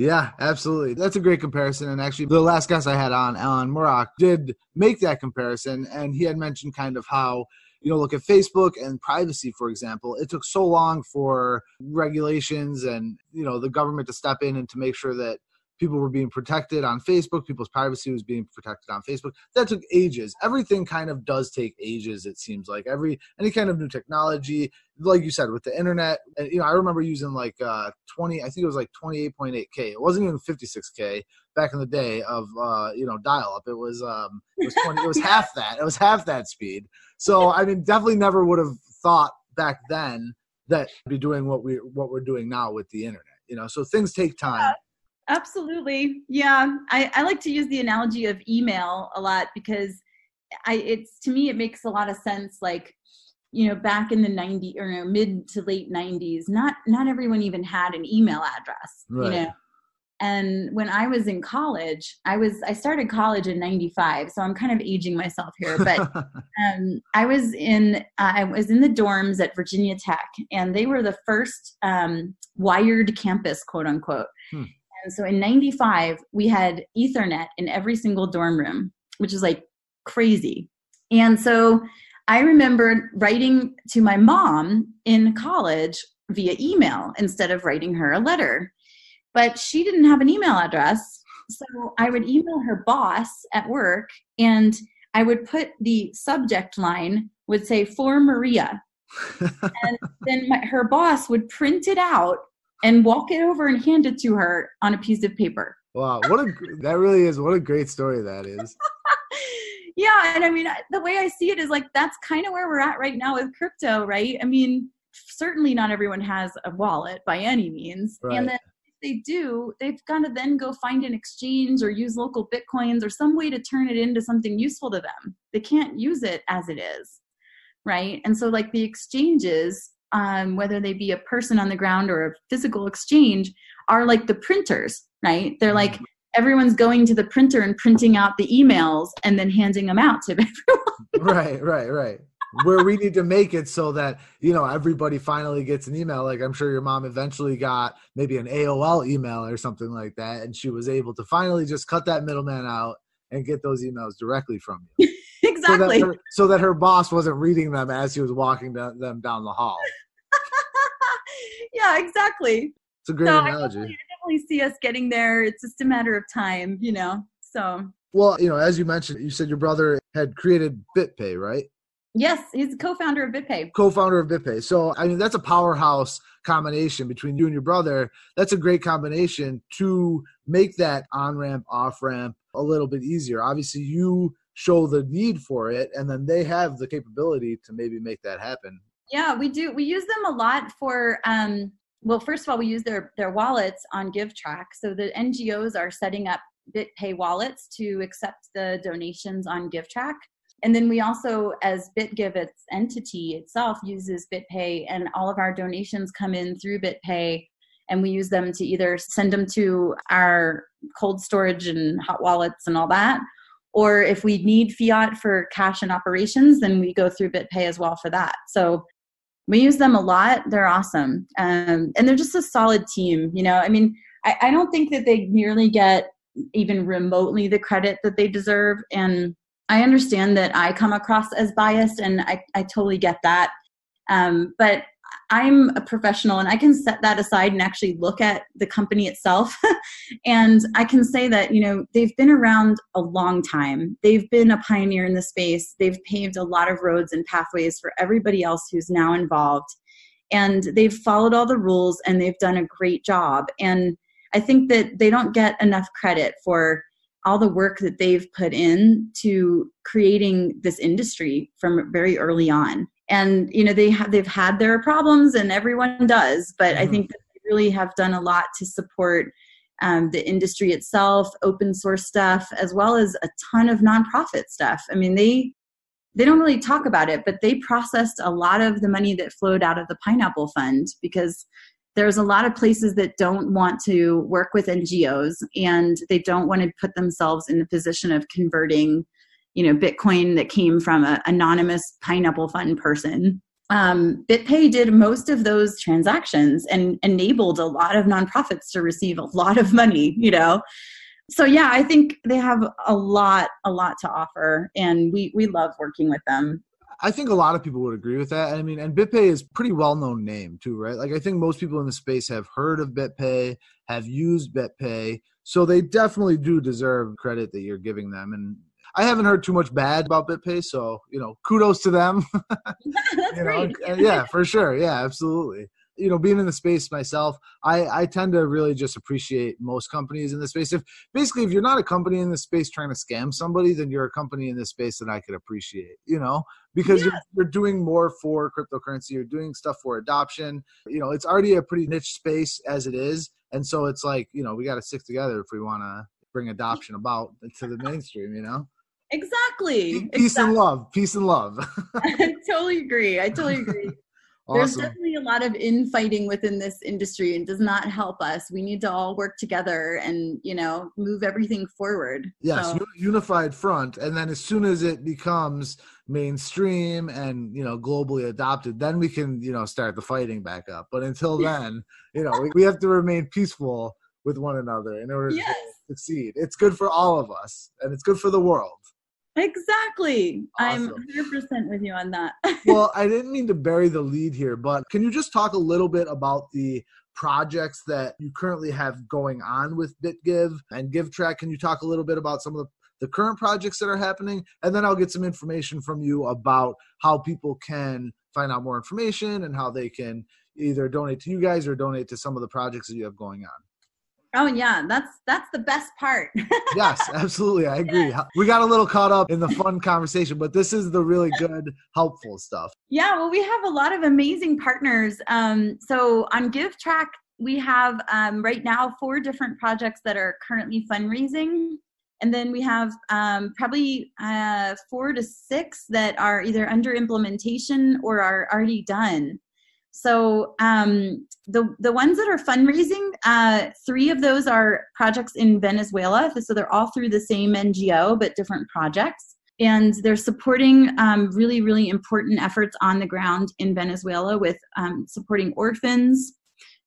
Yeah, absolutely. That's a great comparison. And actually, the last guest I had on, Alan Murrock, did make that comparison. And he had mentioned kind of how, you know, look at Facebook and privacy, for example. It took so long for regulations and, you know, the government to step in and to make sure that people were being protected on Facebook, people's privacy was being protected on Facebook. That took ages. Everything kind of does take ages, it seems like. Every any kind of new technology, like you said, with the internet, and you know, I remember using like uh 20, I think it was like 28.8K. It wasn't even 56K back in the day of uh, you know, dial up. It was um it was 20 it was half that. It was half that speed. So I mean definitely never would have thought back then that be doing what we what we're doing now with the internet. You know, so things take time. Absolutely. Yeah. I, I like to use the analogy of email a lot because I it's to me it makes a lot of sense like you know back in the 90s or no, mid to late 90s not not everyone even had an email address right. you know and when i was in college i was i started college in 95 so i'm kind of aging myself here but um, i was in uh, i was in the dorms at virginia tech and they were the first um, wired campus quote unquote hmm. And so in 95, we had Ethernet in every single dorm room, which is like crazy. And so I remember writing to my mom in college via email instead of writing her a letter. But she didn't have an email address. So I would email her boss at work and I would put the subject line would say for Maria. and then my, her boss would print it out and walk it over and hand it to her on a piece of paper. Wow, what a that really is what a great story that is. yeah, and I mean the way I see it is like that's kind of where we're at right now with crypto, right? I mean, certainly not everyone has a wallet by any means, right. and then if they do, they've got to then go find an exchange or use local bitcoins or some way to turn it into something useful to them. They can't use it as it is, right? And so like the exchanges um, whether they be a person on the ground or a physical exchange, are like the printers, right? They're like mm-hmm. everyone's going to the printer and printing out the emails and then handing them out to everyone. right, right, right. Where we need to make it so that you know everybody finally gets an email. Like I'm sure your mom eventually got maybe an AOL email or something like that, and she was able to finally just cut that middleman out and get those emails directly from you. exactly. So that, her, so that, her, boss wasn't reading them as he was walking down, them down the hall. yeah, exactly. It's a great so analogy. I definitely, I definitely see us getting there. It's just a matter of time, you know. So. Well, you know, as you mentioned, you said your brother had created BitPay, right? Yes, he's co-founder of BitPay. Co-founder of BitPay. So, I mean, that's a powerhouse combination between you and your brother. That's a great combination to make that on-ramp, off-ramp a little bit easier. Obviously, you show the need for it, and then they have the capability to maybe make that happen yeah, we do. We use them a lot for. Um, well, first of all, we use their their wallets on GiveTrack. So the NGOs are setting up BitPay wallets to accept the donations on GiveTrack. And then we also, as BitGive, its entity itself, uses BitPay, and all of our donations come in through BitPay, and we use them to either send them to our cold storage and hot wallets and all that, or if we need fiat for cash and operations, then we go through BitPay as well for that. So we use them a lot. They're awesome. Um, and they're just a solid team. You know, I mean, I, I don't think that they nearly get even remotely the credit that they deserve. And I understand that I come across as biased, and I, I totally get that. Um, but I'm a professional and I can set that aside and actually look at the company itself. and I can say that, you know, they've been around a long time. They've been a pioneer in the space. They've paved a lot of roads and pathways for everybody else who's now involved. And they've followed all the rules and they've done a great job. And I think that they don't get enough credit for all the work that they've put in to creating this industry from very early on and you know they have they've had their problems and everyone does but mm-hmm. i think that they really have done a lot to support um, the industry itself open source stuff as well as a ton of nonprofit stuff i mean they they don't really talk about it but they processed a lot of the money that flowed out of the pineapple fund because there's a lot of places that don't want to work with ngos and they don't want to put themselves in the position of converting you know bitcoin that came from an anonymous pineapple fund person um, BitPay did most of those transactions and enabled a lot of nonprofits to receive a lot of money, you know. So yeah, I think they have a lot, a lot to offer, and we we love working with them. I think a lot of people would agree with that. I mean, and BitPay is pretty well known name too, right? Like I think most people in the space have heard of BitPay, have used BitPay, so they definitely do deserve credit that you're giving them. And I haven't heard too much bad about BitPay, so you know, kudos to them. That's you know, yeah, for sure. Yeah, absolutely. You know, being in the space myself, I, I tend to really just appreciate most companies in the space. If basically, if you're not a company in the space trying to scam somebody, then you're a company in this space that I could appreciate. You know, because you're, you're doing more for cryptocurrency, you're doing stuff for adoption. You know, it's already a pretty niche space as it is, and so it's like you know we got to stick together if we want to bring adoption about to the mainstream. You know. Exactly. Peace exactly. and love. Peace and love. I totally agree. I totally agree. There's definitely a lot of infighting within this industry and does not help us. We need to all work together and, you know, move everything forward. Yes, So- unified front, and then as soon as it becomes mainstream and you know globally adopted, then we can you know start the fighting back up. But until then, you know we, we have to remain peaceful with one another in order Yes. to succeed. It's good for all of us, and it's good for the world. Exactly. I'm 100% with you on that. well, I didn't mean to bury the lead here, but can you just talk a little bit about the projects that you currently have going on with BitGive and GiveTrack? Can you talk a little bit about some of the, the current projects that are happening? And then I'll get some information from you about how people can find out more information and how they can either donate to you guys or donate to some of the projects that you have going on. Oh yeah, that's that's the best part. Yes, absolutely. I agree. We got a little caught up in the fun conversation, but this is the really good, helpful stuff. Yeah, well, we have a lot of amazing partners. Um, so on GiveTrack, we have um, right now four different projects that are currently fundraising. And then we have um, probably uh, four to six that are either under implementation or are already done. So um, the the ones that are fundraising, uh, three of those are projects in Venezuela. So they're all through the same NGO but different projects and they're supporting um, really, really important efforts on the ground in Venezuela with um, supporting orphans,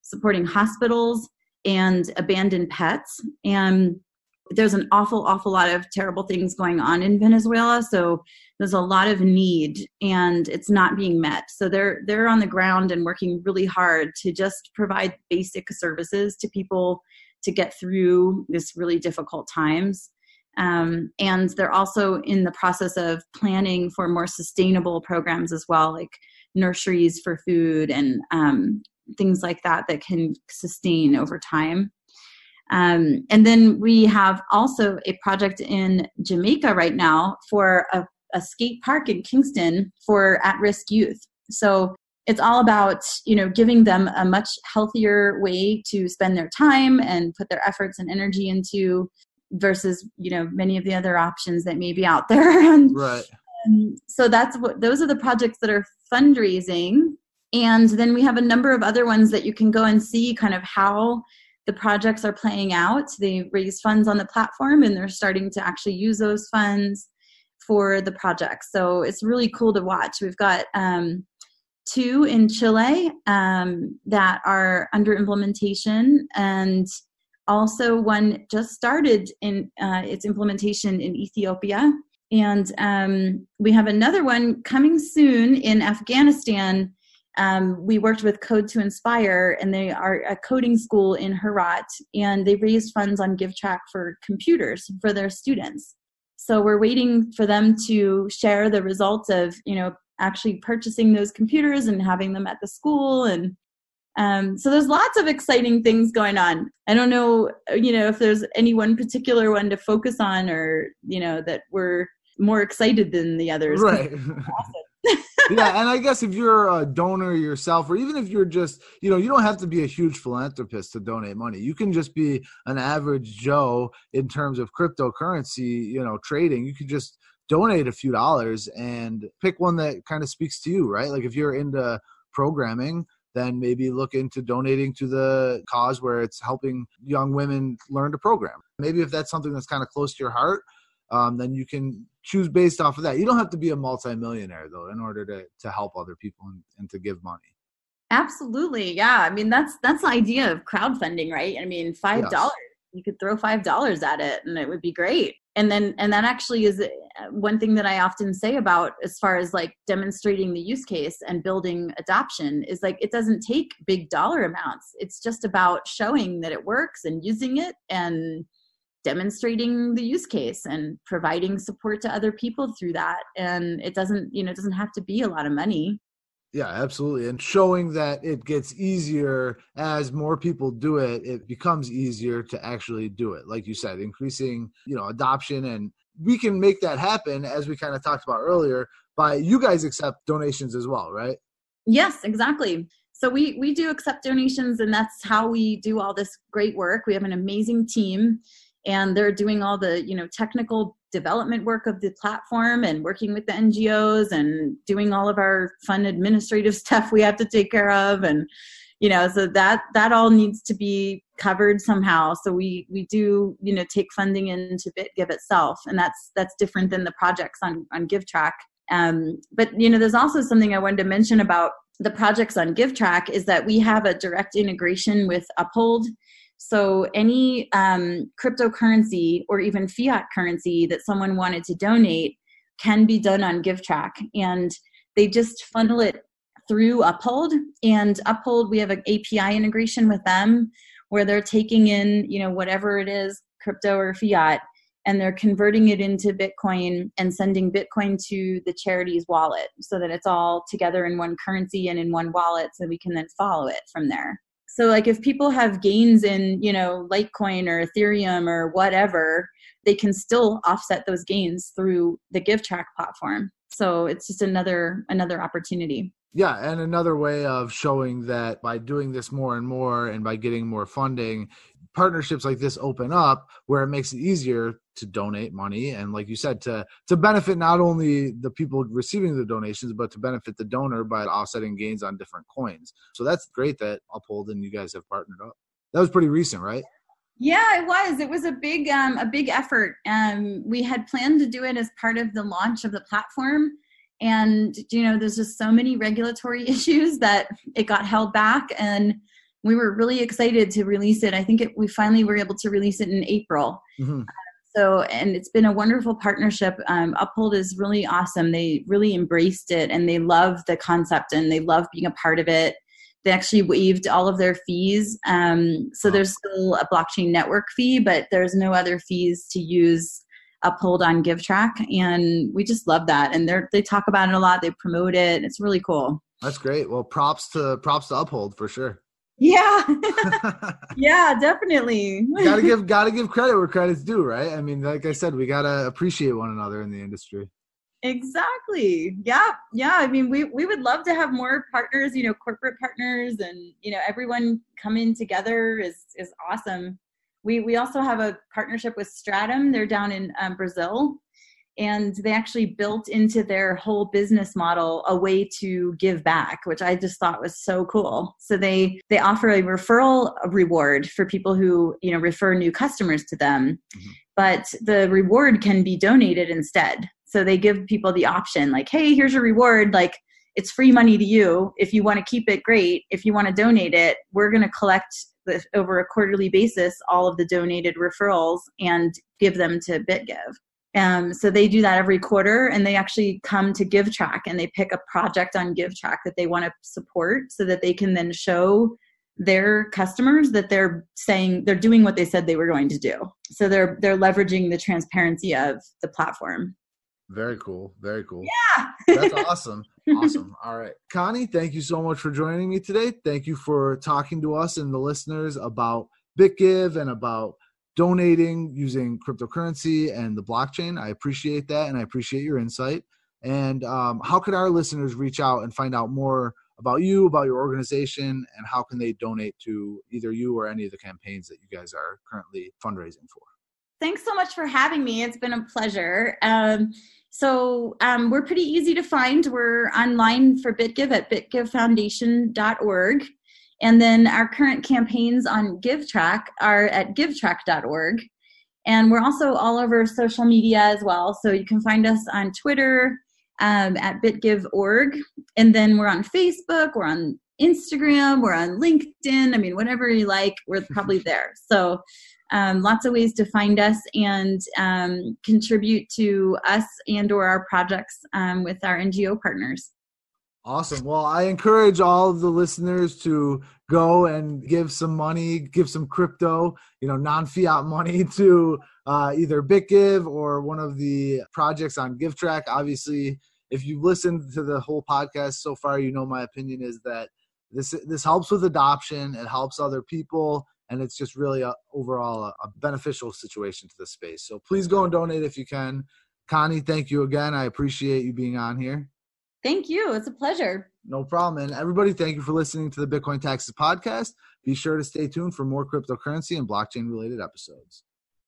supporting hospitals, and abandoned pets. And there's an awful, awful lot of terrible things going on in Venezuela. So there's a lot of need, and it's not being met. So they're they're on the ground and working really hard to just provide basic services to people to get through this really difficult times. Um, and they're also in the process of planning for more sustainable programs as well, like nurseries for food and um, things like that that can sustain over time. Um, and then we have also a project in Jamaica right now for a, a skate park in Kingston for at-risk youth. So it's all about you know giving them a much healthier way to spend their time and put their efforts and energy into versus you know many of the other options that may be out there and Right. um, so that's what those are the projects that are fundraising and then we have a number of other ones that you can go and see kind of how the projects are playing out. They raise funds on the platform and they're starting to actually use those funds for the projects. So it's really cool to watch. We've got um, two in chile um, that are under implementation and also one just started in uh, its implementation in ethiopia. And um, we have another one coming soon in afghanistan um, we worked with code to inspire and they are a coding school in herat and they raised funds on givetrack for computers for their students so we're waiting for them to share the results of you know actually purchasing those computers and having them at the school and um, so there's lots of exciting things going on. I don't know, you know, if there's any one particular one to focus on, or you know, that we're more excited than the others. Right. yeah, and I guess if you're a donor yourself, or even if you're just, you know, you don't have to be a huge philanthropist to donate money. You can just be an average Joe in terms of cryptocurrency, you know, trading. You could just donate a few dollars and pick one that kind of speaks to you, right? Like if you're into programming, then maybe look into donating to the cause where it's helping young women learn to program. Maybe if that's something that's kind of close to your heart, um, then you can choose based off of that. You don't have to be a multimillionaire though in order to to help other people and, and to give money. Absolutely. Yeah. I mean, that's that's the idea of crowdfunding, right? I mean, $5 yes. you could throw $5 at it and it would be great. And then and that actually is uh, one thing that I often say about as far as like demonstrating the use case and building adoption is like it doesn't take big dollar amounts. It's just about showing that it works and using it and demonstrating the use case and providing support to other people through that. And it doesn't you know it doesn't have to be a lot of money. Yeah absolutely. And showing that it gets easier as more people do it it becomes easier to actually do it. Like you said increasing you know adoption. And we can make that happen as we kind of talked about earlier by you guys accept donations as well right? Yes exactly. So we we do accept donations and that's how we do all this great work. We have an amazing team and they're doing all the you know technical development work of the platform and working with the ngos and doing all of our fun administrative stuff we have to take care of and you know so that that all needs to be covered somehow. So we we do you know take funding into bitgive itself and that's that's different than the projects on on givetrack. Um, but you know there's also something i wanted to mention about the projects on givetrack is that we have a direct integration with uphold so any um, cryptocurrency or even fiat currency that someone wanted to donate can be done on GiveTrack, and they just funnel it through Uphold. And Uphold, we have an API integration with them where they're taking in, you know, whatever it is, crypto or fiat, and they're converting it into Bitcoin and sending Bitcoin to the charity's wallet so that it's all together in one currency and in one wallet so we can then follow it from there so like if people have gains in you know litecoin or ethereum or whatever they can still offset those gains through the givetrack platform. So it's just another another opportunity. Yeah and another way of showing that by doing this more and more and by getting more funding partnerships like this open up where it makes it easier to donate money and like you said to to benefit not only the people receiving the donations but to benefit the donor by offsetting gains on different coins. So that's great that uphold and you guys have partnered up. That was pretty recent right? Yeah it was. It was a big um a big effort. Um we had planned to do it as part of the launch of the platform. And you know there's just so many regulatory issues that it got held back and we were really excited to release it. I think it, we finally were able to release it in April. Mm-hmm. so, and it's been a wonderful partnership. Um, Uphold is really awesome. They really embraced it and they love the concept and they love being a part of it. They actually waived all of their fees. Um, so there's still a blockchain network fee, but there's no other fees to use Uphold on GiveTrack. And we just love that. And they they talk about it a lot. They promote it. It's really cool. That's great. Well, props to props to Uphold for sure. Yeah. yeah, definitely. gotta give gotta give credit where credit's due, right? I mean, like I said, we gotta appreciate one another in the industry. Exactly. Yeah. Yeah. I mean, we, we would love to have more partners, you know, corporate partners and, you know, everyone coming together is, is awesome. We, we also have a partnership with Stratum. They're down in um, Brazil and they actually built into their whole business model a way to give back which i just thought was so cool. So they they offer a referral reward for people who you know refer new customers to them mm-hmm. but the reward can be donated instead. So they give people the option like hey here's your reward. Like it's free money to you. If you want to keep it great. If you want to donate it we're going to collect over a quarterly basis all of the donated referrals and give them to bitgive um, so they do that every quarter and they actually come to GiveTrack and they pick a project on GiveTrack that they want to support so that they can then show their customers that they're saying they're doing what they said they were going to do. So they're they're leveraging the transparency of the platform. Very cool. Very cool. Yeah. That's awesome. Awesome. All right. Connie, thank you so much for joining me today. Thank you for talking to us and the listeners about BitGive and about donating using cryptocurrency and the blockchain. I appreciate that and I appreciate your insight. And um, how can our listeners reach out and find out more about you, about your organization, and how can they donate to either you or any of the campaigns that you guys are currently fundraising for? Thanks so much for having me. It's been a pleasure. Um, so um, we're pretty easy to find. We're online for BitGive at bitgivefoundation.org. And then our current campaigns on GiveTrack are at givetrack.org. And we're also all over social media as well. So you can find us on Twitter um, at bitgive.org. And then we're on Facebook, we're on Instagram, we're on LinkedIn. I mean, whatever you like, we're probably there. So um, lots of ways to find us and um, contribute to us and or our projects um, with our ngo partners awesome well i encourage all of the listeners to go and give some money give some crypto you know non-fiat money to uh, either bitgive or one of the projects on givetrack obviously if you've listened to the whole podcast so far you know my opinion is that this this helps with adoption it helps other people and it's just really a, overall a, a beneficial situation to the space. So please go and donate if you can. Connie, thank you again. I appreciate you being on here. Thank you. It's a pleasure. No problem. And everybody, thank you for listening to the Bitcoin Taxes podcast. Be sure to stay tuned for more cryptocurrency and blockchain related episodes.